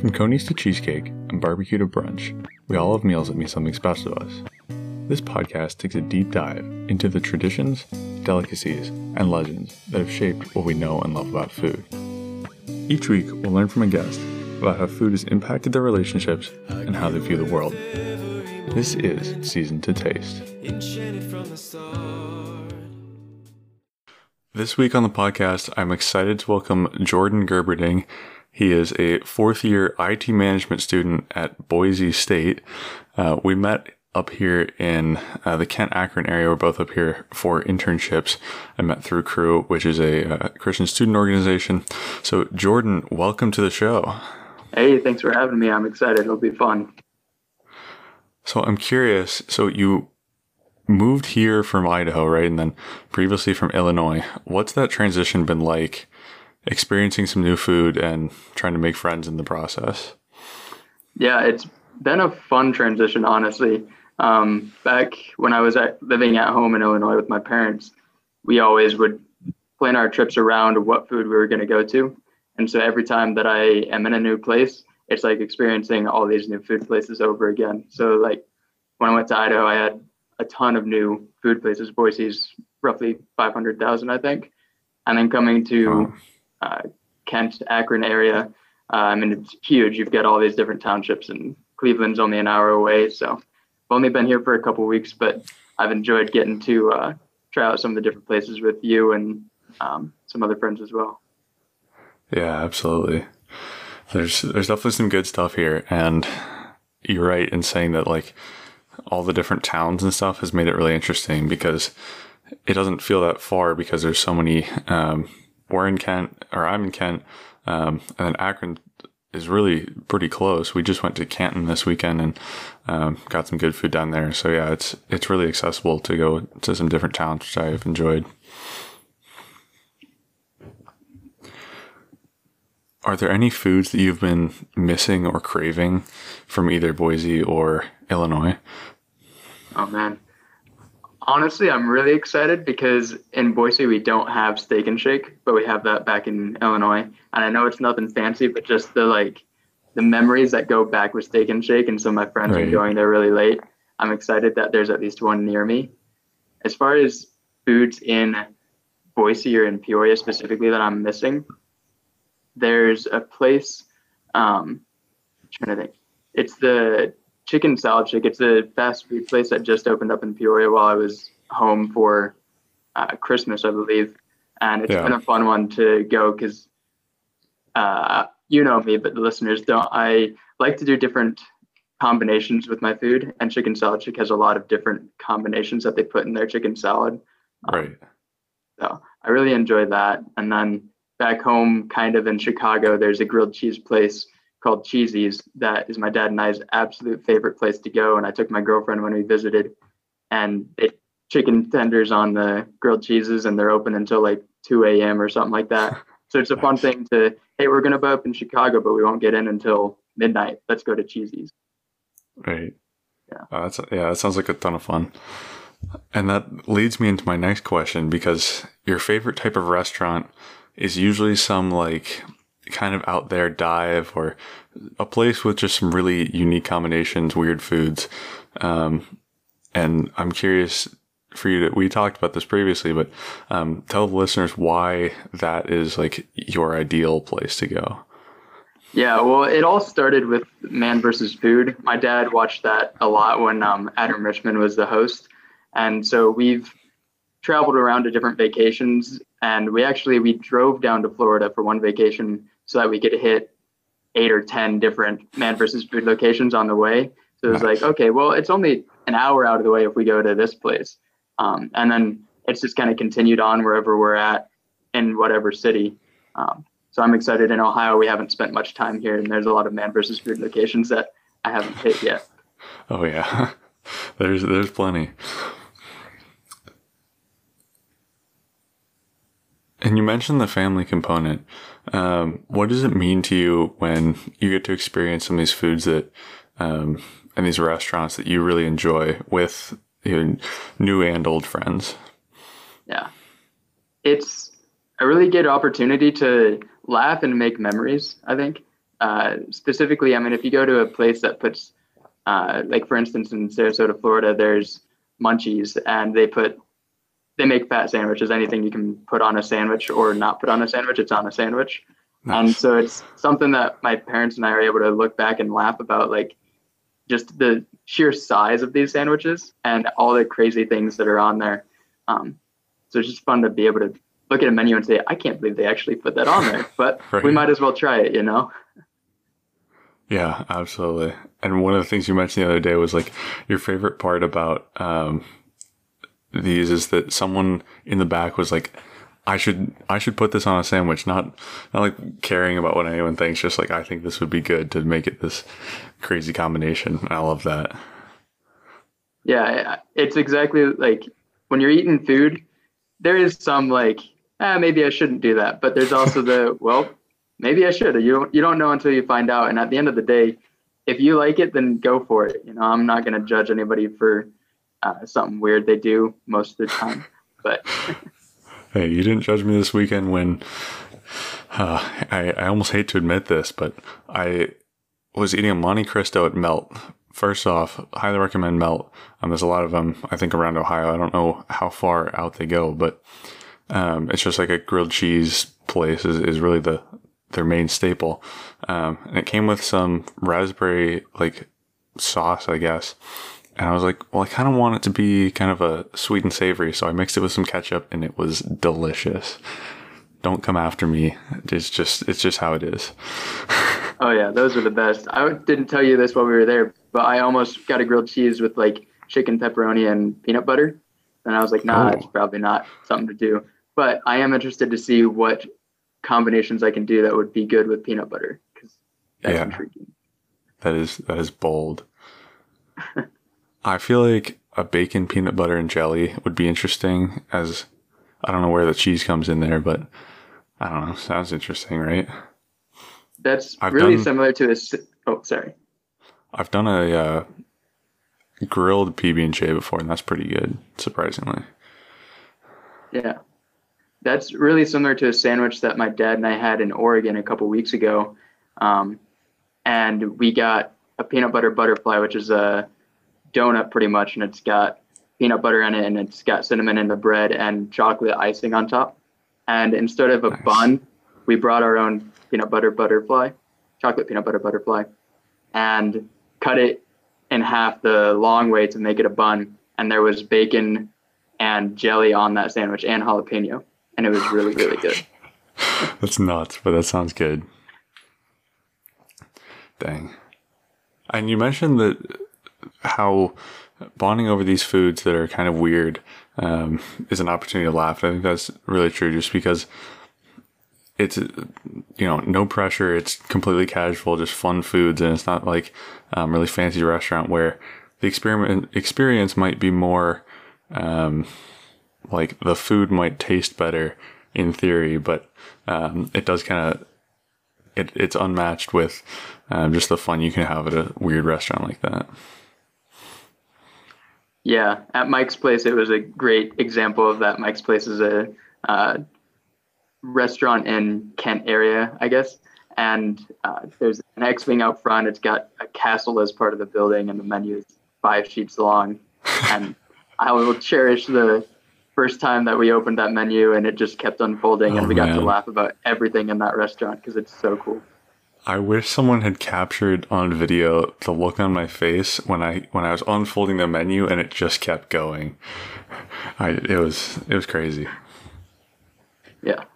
From coneys to cheesecake and barbecue to brunch, we all have meals that mean something special to us. This podcast takes a deep dive into the traditions, delicacies, and legends that have shaped what we know and love about food. Each week, we'll learn from a guest about how food has impacted their relationships and how they view the world. This is Season to Taste. This week on the podcast, I'm excited to welcome Jordan Gerberding. He is a fourth year IT management student at Boise State. Uh, we met up here in uh, the Kent Akron area. We're both up here for internships. I met through Cru, which is a uh, Christian student organization. So, Jordan, welcome to the show. Hey, thanks for having me. I'm excited. It'll be fun. So, I'm curious. So, you moved here from Idaho, right? And then previously from Illinois. What's that transition been like experiencing some new food and trying to make friends in the process? Yeah, it's been a fun transition, honestly. Um, back when I was at, living at home in Illinois with my parents, we always would plan our trips around what food we were going to go to. And so every time that I am in a new place, it's like experiencing all these new food places over again. So, like when I went to Idaho, I had a ton of new food places. Boise's roughly 500,000, I think. And then coming to uh, Kent, Akron area, I mean, it's huge. You've got all these different townships, and Cleveland's only an hour away. So I've only been here for a couple weeks, but I've enjoyed getting to uh, try out some of the different places with you and um, some other friends as well. Yeah, absolutely. There's there's definitely some good stuff here, and you're right in saying that like all the different towns and stuff has made it really interesting because it doesn't feel that far because there's so many. Um, we're in Kent, or I'm in Kent, um, and then Akron is really pretty close. We just went to Canton this weekend and um, got some good food down there. So yeah, it's it's really accessible to go to some different towns, which I've enjoyed. Are there any foods that you've been missing or craving from either Boise or Illinois? Oh man. Honestly, I'm really excited because in Boise we don't have Steak 'n Shake, but we have that back in Illinois. And I know it's nothing fancy, but just the like the memories that go back with Steak 'n Shake and of my friends right. are going there really late. I'm excited that there's at least one near me. As far as foods in Boise or in Peoria specifically that I'm missing, there's a place um I'm trying to think. It's the Chicken Salad Chick. It's a fast food place that just opened up in Peoria while I was home for uh, Christmas, I believe. And it's yeah. been a fun one to go because uh, you know me, but the listeners don't. I like to do different combinations with my food, and Chicken Salad Chick has a lot of different combinations that they put in their chicken salad. Um, right. So I really enjoy that. And then back home, kind of in Chicago, there's a grilled cheese place called Cheesie's that is my dad and I's absolute favorite place to go. And I took my girlfriend when we visited, and it chicken tenders on the grilled cheeses, and they're open until like 2 a.m. or something like that. So it's a fun thing to hey, we're gonna go up in Chicago, but we won't get in until midnight. Let's go to Cheesie's. Right. Yeah. Uh, that's yeah. That sounds like a ton of fun. And that leads me into my next question because your favorite type of restaurant is usually some like kind of out there dive or a place with just some really unique combinations, weird foods. Um, and I'm curious for you to, we talked about this previously, but um, tell the listeners why that is like your ideal place to go. Yeah, well, it all started with Man versus Food. My dad watched that a lot when um, Adam Richman was the host. And so we've traveled around to different vacations and we actually we drove down to Florida for one vacation so that we could hit eight or ten different man versus food locations on the way. So it was nice. like, okay, well, it's only an hour out of the way if we go to this place, um, and then it's just kind of continued on wherever we're at in whatever city. Um, so I'm excited. In Ohio, we haven't spent much time here, and there's a lot of man versus food locations that I haven't hit yet. Oh yeah, there's there's plenty. And you mentioned the family component. Um, what does it mean to you when you get to experience some of these foods that, um, and these restaurants that you really enjoy with your new and old friends? Yeah. It's a really good opportunity to laugh and make memories, I think. Uh, specifically, I mean, if you go to a place that puts, uh, like for instance, in Sarasota, Florida, there's Munchies, and they put they make fat sandwiches. Anything you can put on a sandwich or not put on a sandwich, it's on a sandwich. Nice. And so it's something that my parents and I are able to look back and laugh about, like just the sheer size of these sandwiches and all the crazy things that are on there. Um, so it's just fun to be able to look at a menu and say, I can't believe they actually put that on there, but right. we might as well try it, you know? Yeah, absolutely. And one of the things you mentioned the other day was like your favorite part about um, these is that someone in the back was like, I should I should put this on a sandwich, not not like caring about what anyone thinks, just like I think this would be good to make it this crazy combination. I love that. Yeah, it's exactly like when you're eating food, there is some like, ah, maybe I shouldn't do that, but there's also the well, maybe I should. You don't you don't know until you find out. And at the end of the day, if you like it, then go for it. You know, I'm not gonna judge anybody for uh, something weird they do most of the time. But hey, you didn't judge me this weekend when uh, I, I almost hate to admit this, but I was eating a Monte Cristo at Melt. First off, highly recommend Melt. Um, there's a lot of them, I think, around Ohio. I don't know how far out they go, but um, it's just like a grilled cheese place is, is really the their main staple. Um, and it came with some raspberry like sauce, I guess. And I was like, well, I kind of want it to be kind of a sweet and savory. So I mixed it with some ketchup and it was delicious. Don't come after me. It's just, it's just how it is. oh yeah. Those are the best. I didn't tell you this while we were there, but I almost got a grilled cheese with like chicken pepperoni and peanut butter. And I was like, nah, oh. it's probably not something to do. But I am interested to see what combinations I can do that would be good with peanut butter because that's yeah. intriguing. That is that is bold. I feel like a bacon peanut butter and jelly would be interesting as I don't know where the cheese comes in there, but I don't know. Sounds interesting, right? That's I've really done, similar to a. Oh, sorry. I've done a uh, grilled PB and J before, and that's pretty good, surprisingly. Yeah, that's really similar to a sandwich that my dad and I had in Oregon a couple weeks ago, um, and we got a peanut butter butterfly, which is a donut pretty much, and it's got peanut butter in it, and it's got cinnamon in the bread and chocolate icing on top. And instead of a nice. bun, we brought our own peanut butter butterfly, chocolate peanut butter butterfly, and cut it in half the long way to make it a bun. And there was bacon and jelly on that sandwich and jalapeno, and it was oh really really good. That's nuts, but that sounds good. Dang. And you mentioned that how bonding over these foods that are kind of weird um, is an opportunity to laugh. I think that's really true, just because it's you know no pressure. It's completely casual, just fun foods, and it's not like um, really fancy restaurant where the experiment experience might be more um, like the food might taste better in theory, but um, it does kind of it, it's unmatched with um, just the fun you can have at a weird restaurant like that. Yeah, at Mike's Place, it was a great example of that. Mike's Place is a uh, restaurant in Kent area, I guess. And uh, there's an X wing out front. It's got a castle as part of the building, and the menu is five sheets long. and I will cherish the first time that we opened that menu, and it just kept unfolding, oh, and we got to laugh about everything in that restaurant because it's so cool. I wish someone had captured on video the look on my face when I when I was unfolding the menu and it just kept going. I it was it was crazy. Yeah.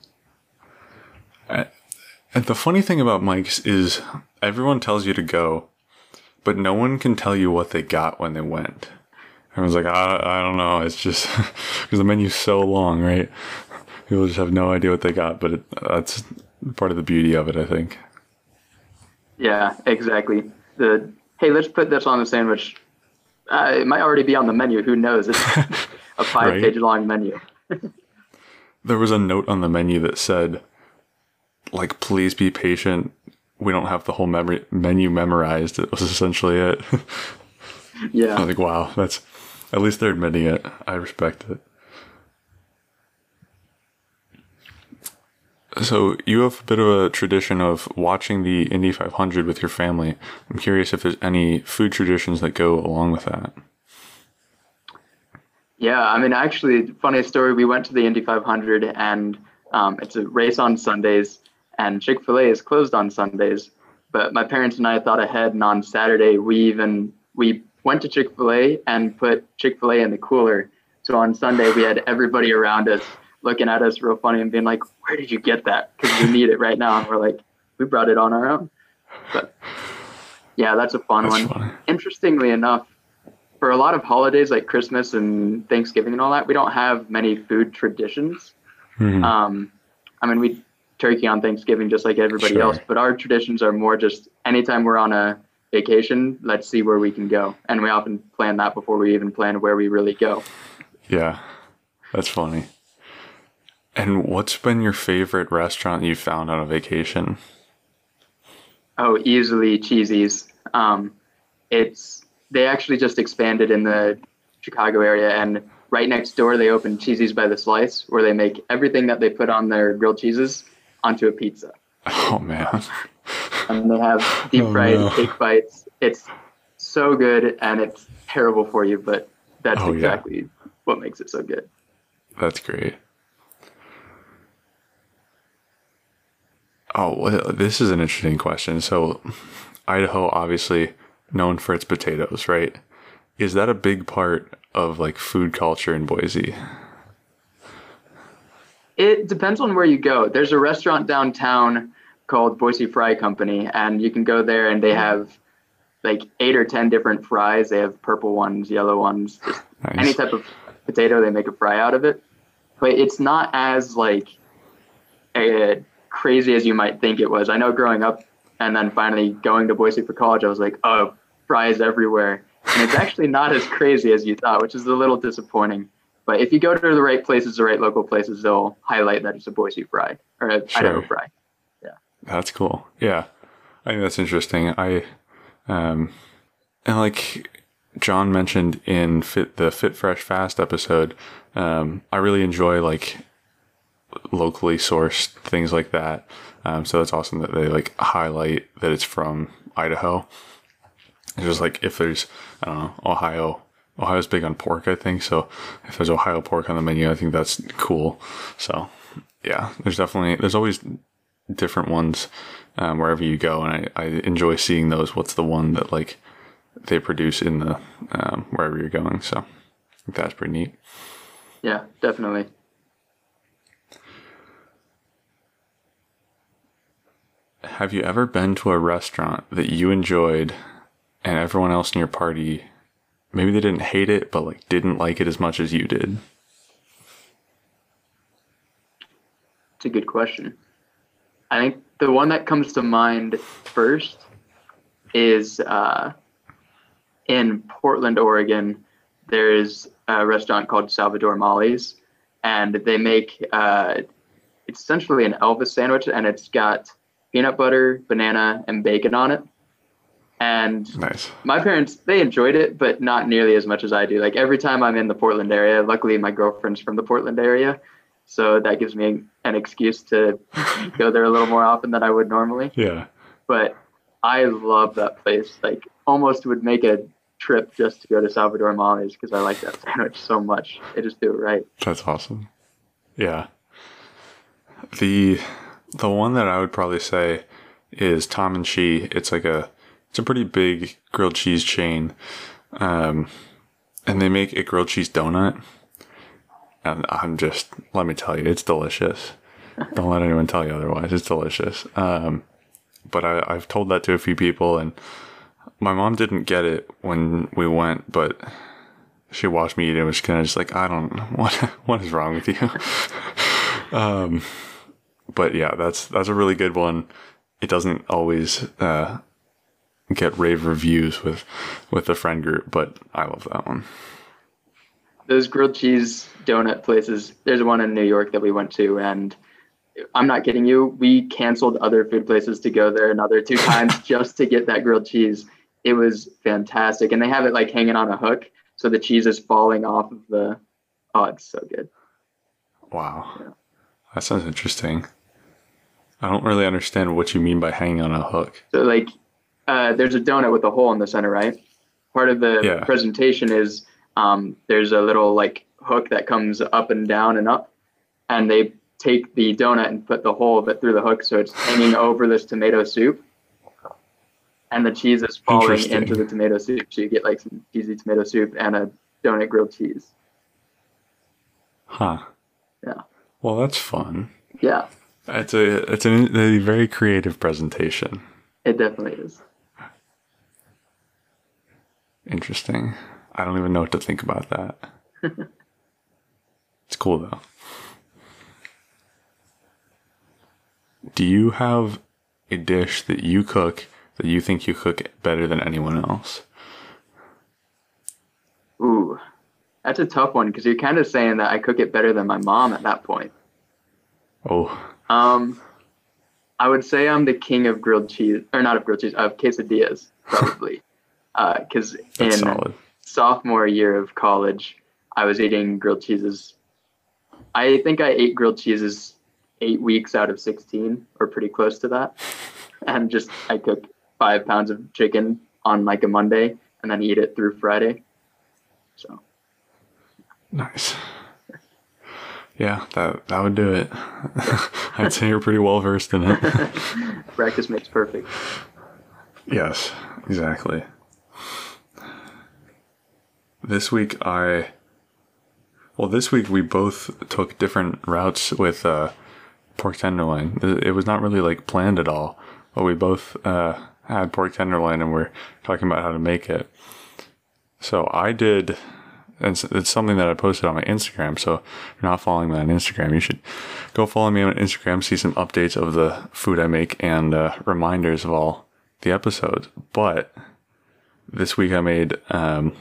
and the funny thing about Mike's is everyone tells you to go, but no one can tell you what they got when they went. Everyone's like, I, I don't know. It's just because the menu's so long, right? People just have no idea what they got, but it, that's part of the beauty of it, I think. Yeah, exactly. The hey, let's put this on the sandwich. Uh, it might already be on the menu. Who knows? It's a five-page right? long menu. there was a note on the menu that said, "Like, please be patient. We don't have the whole mem- menu memorized." It was essentially it. yeah. I was like, wow, that's at least they're admitting it. I respect it. So you have a bit of a tradition of watching the Indy 500 with your family. I'm curious if there's any food traditions that go along with that. Yeah, I mean, actually, funny story. We went to the Indy 500, and um, it's a race on Sundays, and Chick Fil A is closed on Sundays. But my parents and I thought ahead, and on Saturday we even we went to Chick Fil A and put Chick Fil A in the cooler. So on Sunday we had everybody around us looking at us real funny and being like, "Where did you get that? Because we need it right now." And we're like, "We brought it on our own." But yeah, that's a fun that's one. Funny. Interestingly enough, for a lot of holidays like Christmas and Thanksgiving and all that, we don't have many food traditions. Mm-hmm. Um, I mean, we turkey on Thanksgiving just like everybody sure. else, but our traditions are more just anytime we're on a vacation, let's see where we can go. And we often plan that before we even plan where we really go. Yeah, that's funny. And what's been your favorite restaurant you found on a vacation? Oh, easily Cheesie's. Um, it's they actually just expanded in the Chicago area, and right next door they opened Cheesie's by the Slice, where they make everything that they put on their grilled cheeses onto a pizza. Oh man! and they have deep fried oh, no. cake bites. It's so good, and it's terrible for you, but that's oh, exactly yeah. what makes it so good. That's great. Oh, well, this is an interesting question. So, Idaho, obviously known for its potatoes, right? Is that a big part of like food culture in Boise? It depends on where you go. There's a restaurant downtown called Boise Fry Company, and you can go there and they have like eight or ten different fries. They have purple ones, yellow ones, nice. any type of potato. They make a fry out of it, but it's not as like a, crazy as you might think it was. I know growing up and then finally going to Boise for college, I was like, oh, fries everywhere, and it's actually not as crazy as you thought, which is a little disappointing. But if you go to the right places, the right local places, they'll highlight that it's a Boise fry or a sure. Idaho fry. Yeah. That's cool. Yeah. I think that's interesting. I, um, and like John mentioned in Fit the Fit Fresh Fast episode, um, I really enjoy like locally sourced things like that. Um, so it's awesome that they like highlight that it's from Idaho. It's just like if there's, I don't know, Ohio Ohio's big on pork, I think. So if there's Ohio pork on the menu, I think that's cool. So yeah, there's definitely there's always different ones um, wherever you go, and I, I enjoy seeing those. What's the one that like they produce in the um, wherever you're going? So that's pretty neat. Yeah, definitely. Have you ever been to a restaurant that you enjoyed and everyone else in your party maybe they didn't hate it, but like didn't like it as much as you did? It's a good question. I think the one that comes to mind first is uh, in Portland, Oregon. There's a restaurant called Salvador Molly's, and they make uh, it's essentially an Elvis sandwich, and it's got peanut butter, banana, and bacon on it. And nice. my parents, they enjoyed it, but not nearly as much as I do. Like every time I'm in the Portland area, luckily my girlfriend's from the Portland area. So that gives me an excuse to go there a little more often than I would normally. Yeah. But I love that place. Like almost would make a trip just to go to Salvador Molly's because I like that sandwich so much. They just do it right. That's awesome. Yeah. The the one that I would probably say is Tom and Chee. It's like a it's a pretty big grilled cheese chain. Um, and they make a grilled cheese donut. And I'm just, let me tell you, it's delicious. Don't let anyone tell you otherwise. It's delicious. Um, but I, I've told that to a few people, and my mom didn't get it when we went, but she watched me eat it and was kind of just like, I don't know what what is wrong with you. um, but yeah, that's that's a really good one. It doesn't always uh, get rave reviews with with the friend group, but I love that one. Those grilled cheese donut places. There's one in New York that we went to, and I'm not kidding you. We canceled other food places to go there another two times just to get that grilled cheese. It was fantastic, and they have it like hanging on a hook, so the cheese is falling off of the. Oh, it's so good. Wow, yeah. That sounds interesting. I don't really understand what you mean by hanging on a hook. So like, uh, there's a donut with a hole in the center, right? Part of the Yeah. presentation is um, there's a little like hook that comes up and down and up, and they take the donut and put the hole of it through the hook, so it's hanging over this tomato soup, and the cheese is falling into the tomato soup, so you get like some cheesy tomato soup and a donut grilled cheese. Huh. Yeah. Well, that's fun. Yeah, It's a it's an, a very creative presentation. it definitely is. Interesting. I don't even know what to think about that. it's cool though. Do you have a dish that you cook that you think you cook better than anyone else? Ooh, that's a tough one because you're kind of saying that I cook it better than my mom at that point. Oh, Um, I would say I'm the king of grilled cheese, or not of grilled cheese, of quesadillas, probably. Because that's in solid. sophomore year of college, I was eating grilled cheeses. I think I ate grilled cheeses eight weeks out of 16, or pretty close to that. And just, I cook five pounds of chicken on like a Monday and then eat it through Friday. So, Nice. Yeah, that that would do it. I'd say you're pretty well versed in it. practice makes perfect. Yes, exactly. This week I well this week we both took different routes with uh pork tenderloin. It was not really like planned at all, but we both uh had pork tenderloin and we're talking about how to make it. So I did and it's, it's something that I posted on my Instagram. So if you're not following me on Instagram, you should go follow me on Instagram, see some updates of the food I make and uh, reminders of all the episodes. But this week I made um,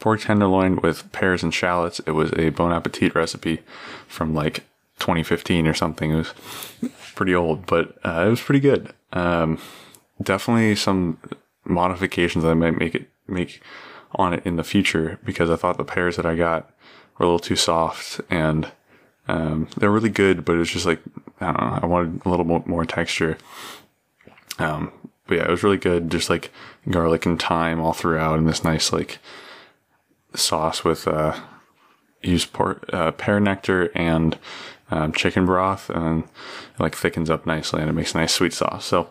pork tenderloin with pears and shallots. It was a Bon Appetit recipe from like 2015 or something. It was pretty old, but uh, it was pretty good. Um, definitely some modifications that I might make it make on it in the future because I thought the pears that I got were a little too soft and um, they're really good, but it was just like I don't know. I wanted a little more, more texture. Um, but yeah, it was really good. Just like garlic and thyme all throughout, and this nice like sauce with uh, used uh, pear nectar and um, chicken broth, and it like thickens up nicely, and it makes a nice sweet sauce. So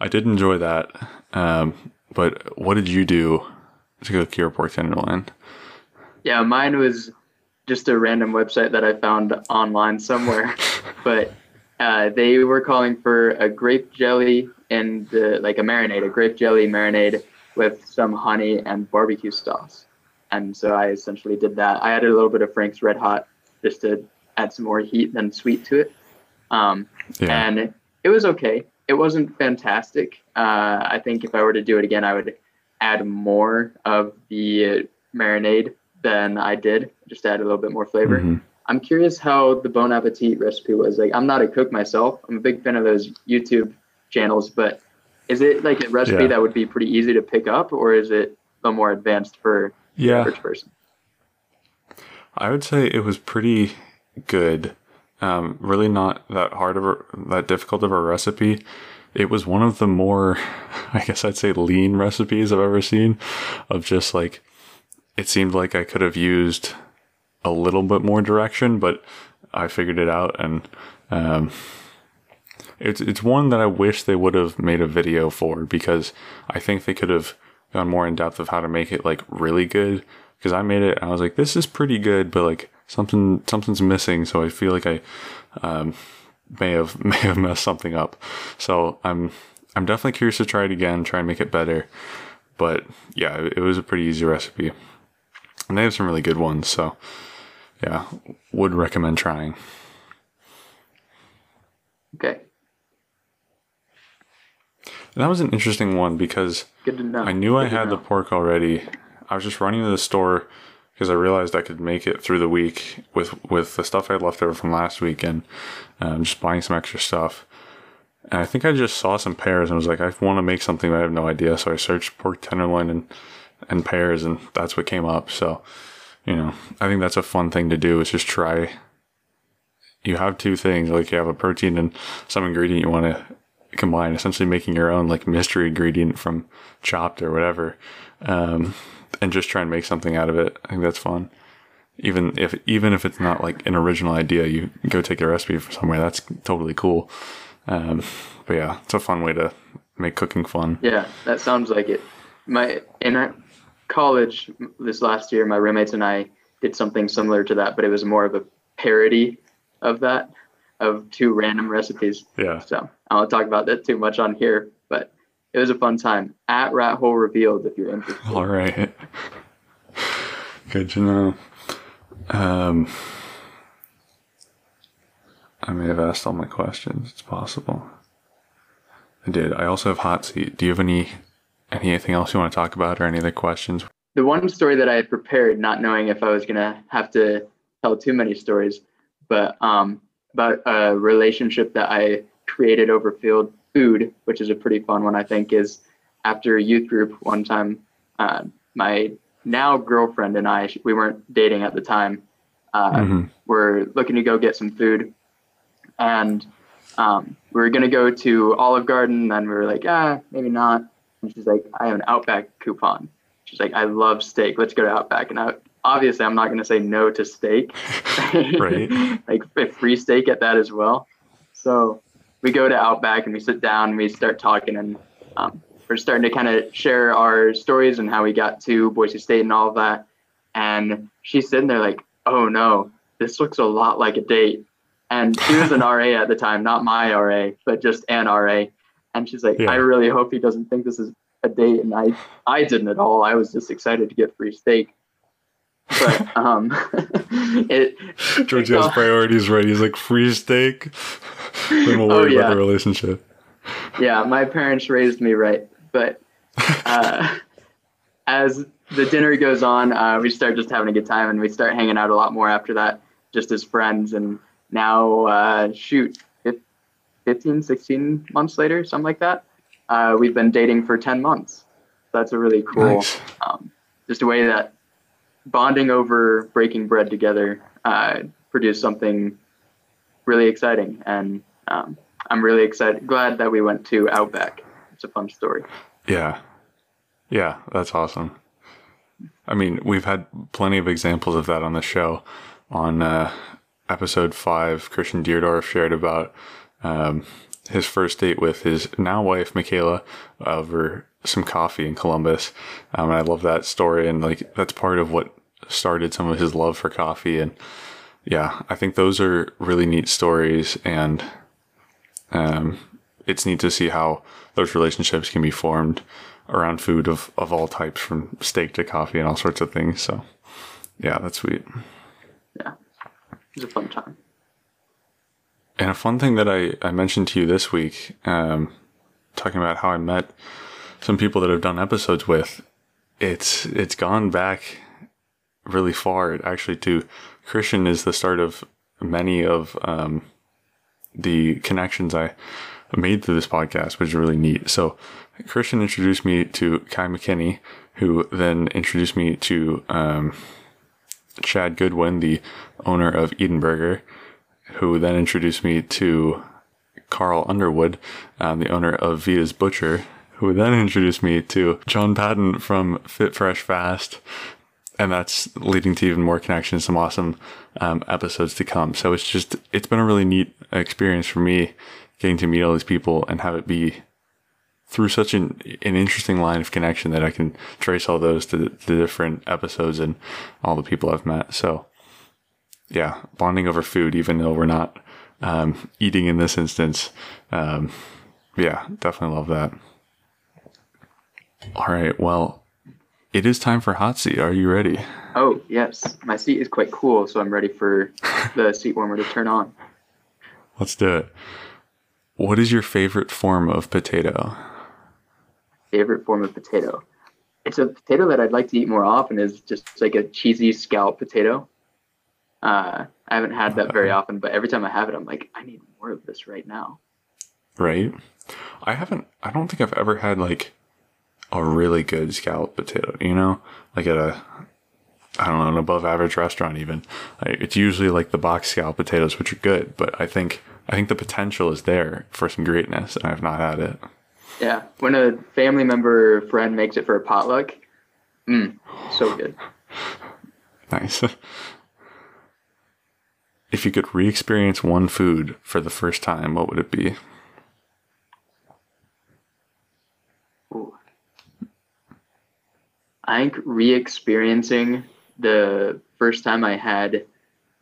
I did enjoy that. Um, but what did you do to your pork tenderloin? Yeah, mine was just a random website that I found online somewhere, but uh, they were calling for a grape jelly and uh, like a marinade, a grape jelly marinade with some honey and barbecue sauce. And so I essentially did that. I added a little bit of Frank's Red Hot just to add some more heat and sweet to it. Um, Yeah, and it was okay. It wasn't fantastic. Uh, I think if I were to do it again, I would add more of the marinade than I did, just to add a little bit more flavor. Mhm. I'm curious how the Bon Appetit recipe was. Like, I'm not a cook myself. I'm a big fan of those YouTube channels, but is it like a recipe Yeah. that would be pretty easy to pick up, or is it a more advanced for the yeah. average person? I would say it was pretty good. Um, really not that hard of a, that difficult of a recipe. It was one of the more, I guess I'd say lean recipes I've ever seen of just like, it seemed like I could have used a little bit more direction, but I figured it out and, um, it's, it's one that I wish they would have made a video for because I think they could have gone more in depth of how to make it like really good. Cause I made it I was like, this is pretty good, but like something, something's missing. So I feel like I, um, may have, may have messed something up. So I'm, I'm definitely curious to try it again, try and make it better. But yeah, it, it was a pretty easy recipe and they have some really good ones. So yeah, would recommend trying. Okay, And that was an interesting one because good to know. I knew I Good to had the pork already. I was just running to the store because I realized I could make it through the week with with the stuff I had left over from last week and um, just buying some extra stuff. And I think I just saw some pears and was like, I want to make something, but I have no idea. So I searched pork tenderloin and and pears, and that's what came up. So, you know, I think that's a fun thing to do is just try, you have two things, like you have a protein and some ingredient you want to combine, essentially making your own like mystery ingredient from chopped or whatever, um, and just try and make something out of it. I think that's fun. Even if even if it's not like an original idea, you go take a recipe from somewhere. That's totally cool. Um, but yeah, it's a fun way to make cooking fun. Yeah, that sounds like it. My in college this last year, my roommates and I did something similar to that, but it was more of a parody of that, of two random recipes. Yeah. So I won't talk about that too much on here, but it was a fun time. At Rat Hole Revealed, if you're interested. All right. Good to know. Um, I may have asked all my questions. It's possible. I did. I also have hot seat. Do you have any anything else you want to talk about or any other questions? The one story that I had prepared, not knowing if I was gonna have to tell too many stories, but um, about a relationship that I created over field food, which is a pretty fun one, I think, is after a youth group one time, uh, my now girlfriend and I, we weren't dating at the time, uh, Mm-hmm. were looking to go get some food. And um, we were going to go to Olive Garden, and we were like, ah, maybe not. And she's like, I have an Outback coupon. She's like, I love steak. Let's go to Outback. And I, obviously, I'm not going to say no to steak. Right. like free steak at that as well. So we go to Outback and we sit down and we start talking and um, we're starting to kind of share our stories and how we got to Boise State and all of that. And she's sitting there like, oh no, this looks a lot like a date. And she was an RA at the time, not my RA, but just an RA. And she's like, Yeah. I really hope he doesn't think this is a date. And I, I didn't at all. I was just excited to get free steak. But um, it George has priorities right. He's like free steak. then we'll Oh, yeah. about the relationship. yeah, my parents raised me right. But uh, as the dinner goes on, uh, we start just having a good time and we start hanging out a lot more after that, just as friends. And now, uh, shoot, fif- 15, 16 months later, something like that, uh, we've been dating for 10 months. That's a really cool, Nice. um, just a way that bonding over breaking bread together uh, produced something really exciting. And um, I'm really excited, glad that we went to Outback. It's a fun story. Yeah. Yeah, that's awesome. I mean, we've had plenty of examples of that on the show. On uh, episode five, Christian Deerdorf shared about um, his first date with his now wife, Michaela, over some coffee in Columbus. Um, and I love that story. And like, that's part of what started some of his love for coffee. And yeah, I think those are really neat stories. And um, it's neat to see how those relationships can be formed around food of, of all types, from steak to coffee and all sorts of things. So, yeah, that's sweet. Yeah. It was a fun time. And a fun thing that I, I mentioned to you this week, um, talking about how I met some people that I've done episodes with, it's it's gone back really far. Actually, to Christian is the start of many of um, the connections I made through this podcast, which is really neat. So, Christian introduced me to Kai McKinney, who then introduced me to um, Chad Goodwin, the owner of Edenburger, who then introduced me to Carl Underwood, um, the owner of Vita's Butcher, who then introduced me to John Patton from Fit Fresh Fast. And that's leading to even more connections, some awesome um, episodes to come. So it's just, it's been a really neat experience for me getting to meet all these people and have it be through such an, an interesting line of connection that I can trace all those to the, the different episodes and all the people I've met. So yeah, bonding over food, even though we're not um, eating in this instance. Um, yeah, definitely love that. All right, well, it is time for hot seat. Are you ready? Oh, yes. My seat is quite cool, so I'm ready for the seat warmer to turn on. Let's do it. What is your favorite form of potato? Favorite form of potato. It's a potato that I'd like to eat more often is just like a cheesy scallop potato. Uh, I haven't had that very often, but every time I have it, I'm like, I need more of this right now. Right? I haven't, I don't think I've ever had like a really good scallop potato, you know? Like at a, I don't know, an above average restaurant even. I, it's usually like the box scallop potatoes, which are good, but I think I think the potential is there for some greatness, and I've not had it. Yeah, when a family member or friend makes it for a potluck, mm, so good. Nice. if you could re-experience one food for the first time, what would it be? Ooh. I think re-experiencing the first time I had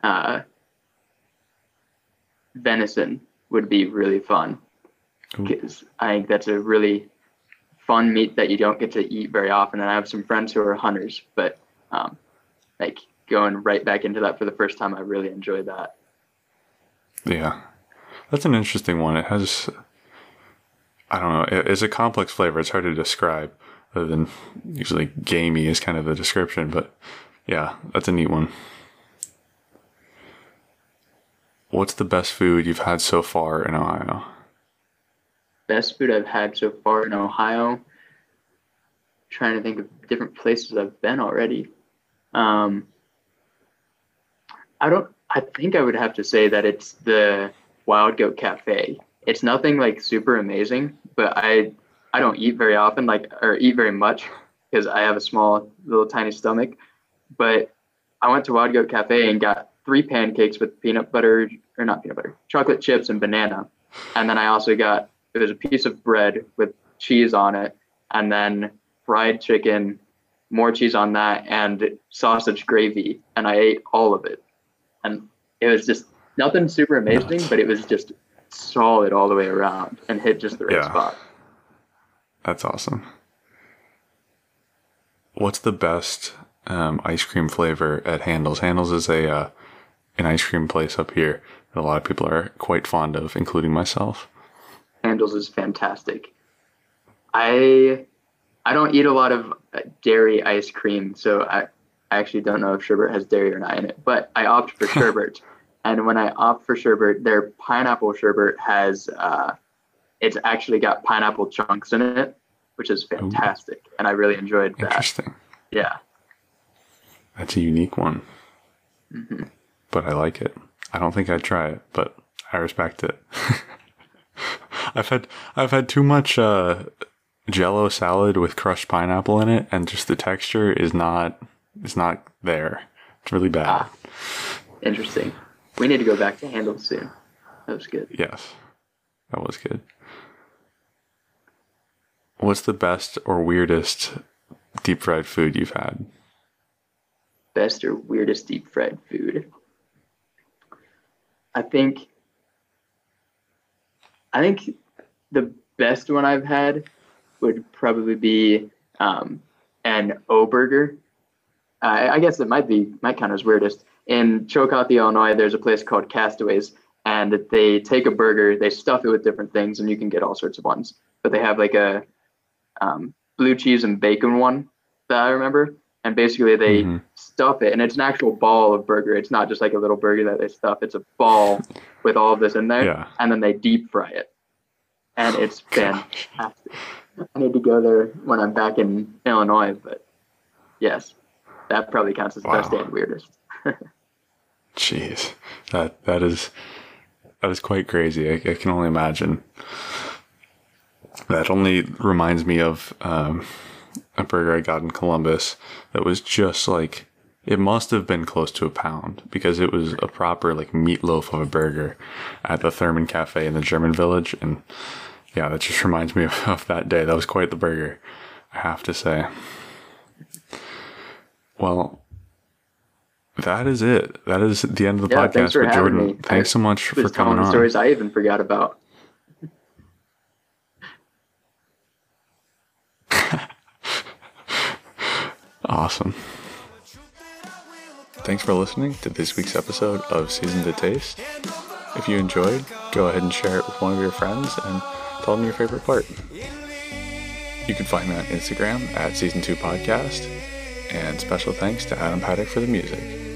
uh, venison would be really fun because I think that's a really fun meat that you don't get to eat very often. And I have some friends who are hunters, but um, like going right back into that for the first time, I really enjoyed that. Yeah, that's an interesting one. It has, I don't know, it's a complex flavor. It's hard to describe, other than usually gamey is kind of the description. But yeah, that's a neat one. What's the best food you've had so far in Ohio? Best food I've had so far in Ohio. Trying to think of different places I've been already. Um, I don't. I think I would have to say that it's the Wild Goat Cafe. It's nothing like super amazing, but I I don't eat very often, like or eat very much because I have a small little tiny stomach. But I went to Wild Goat Cafe and got three pancakes with peanut butter or not peanut butter, chocolate chips and banana, and then I also got it was a piece of bread with cheese on it, and then fried chicken, more cheese on that, and sausage gravy, and I ate all of it, and it was just nothing super amazing, but it was just solid all the way around and hit just the right Yeah. spot. That's awesome. What's the best um, ice cream flavor at Handel's? Handel's is a uh, an ice cream place up here that a lot of people are quite fond of, including myself. Handel's is fantastic. I I don't eat a lot of uh, dairy ice cream, so I, I actually don't know if sherbet has dairy or not in it. But I opt for sherbet, and when I opt for sherbet, their pineapple sherbet has uh, it's actually got pineapple chunks in it, which is fantastic, and I really enjoyed that. Interesting. Yeah, That's a unique one, hmm but I like it. I don't think I'd try it, but I respect it. I've had I've had too much uh, Jello salad with crushed pineapple in it, and just the texture is not is not there. It's really bad. Ah. interesting. We need to go back to Handel's soon. That was good. Yes, that was good. What's the best or weirdest deep fried food you've had? best or weirdest deep fried food. I think I think the best one I've had would probably be um, an O burger. I guess it might be might count as weirdest. In Chillicothe, Illinois, there's a place called Castaways, and they take a burger, they stuff it with different things, and you can get all sorts of ones. But they have like a um, blue cheese and bacon one that I remember, and basically they Mhm. stuff it, and it's an actual ball of burger. It's not just like a little burger that they stuff. It's a ball with all of this in there, Yeah. and then they deep fry it, and it's Gosh. fantastic. I need to go there when I'm back in Illinois, but yes, that probably counts as best and weirdest. Jeez, that that is that is quite crazy. I, I can only imagine. That only reminds me of um, a burger I got in Columbus that was just like it must have been close to a pound because it was a proper like meatloaf of a burger at the Thurman Cafe in the German Village, and yeah, that just reminds me of, of that day. That was quite the burger, I have to say. Well, that is it. That is the end of the Yeah, podcast. thanks for But Jordan, me. thanks so much for coming telling on. stories I even forgot about. Awesome. Thanks for listening to this week's episode of Season to Taste. If you enjoyed, go ahead and share it with one of your friends and tell them your favorite part. You can find me on Instagram at Season 2 Podcast. And special thanks to Adam Paddock for the music.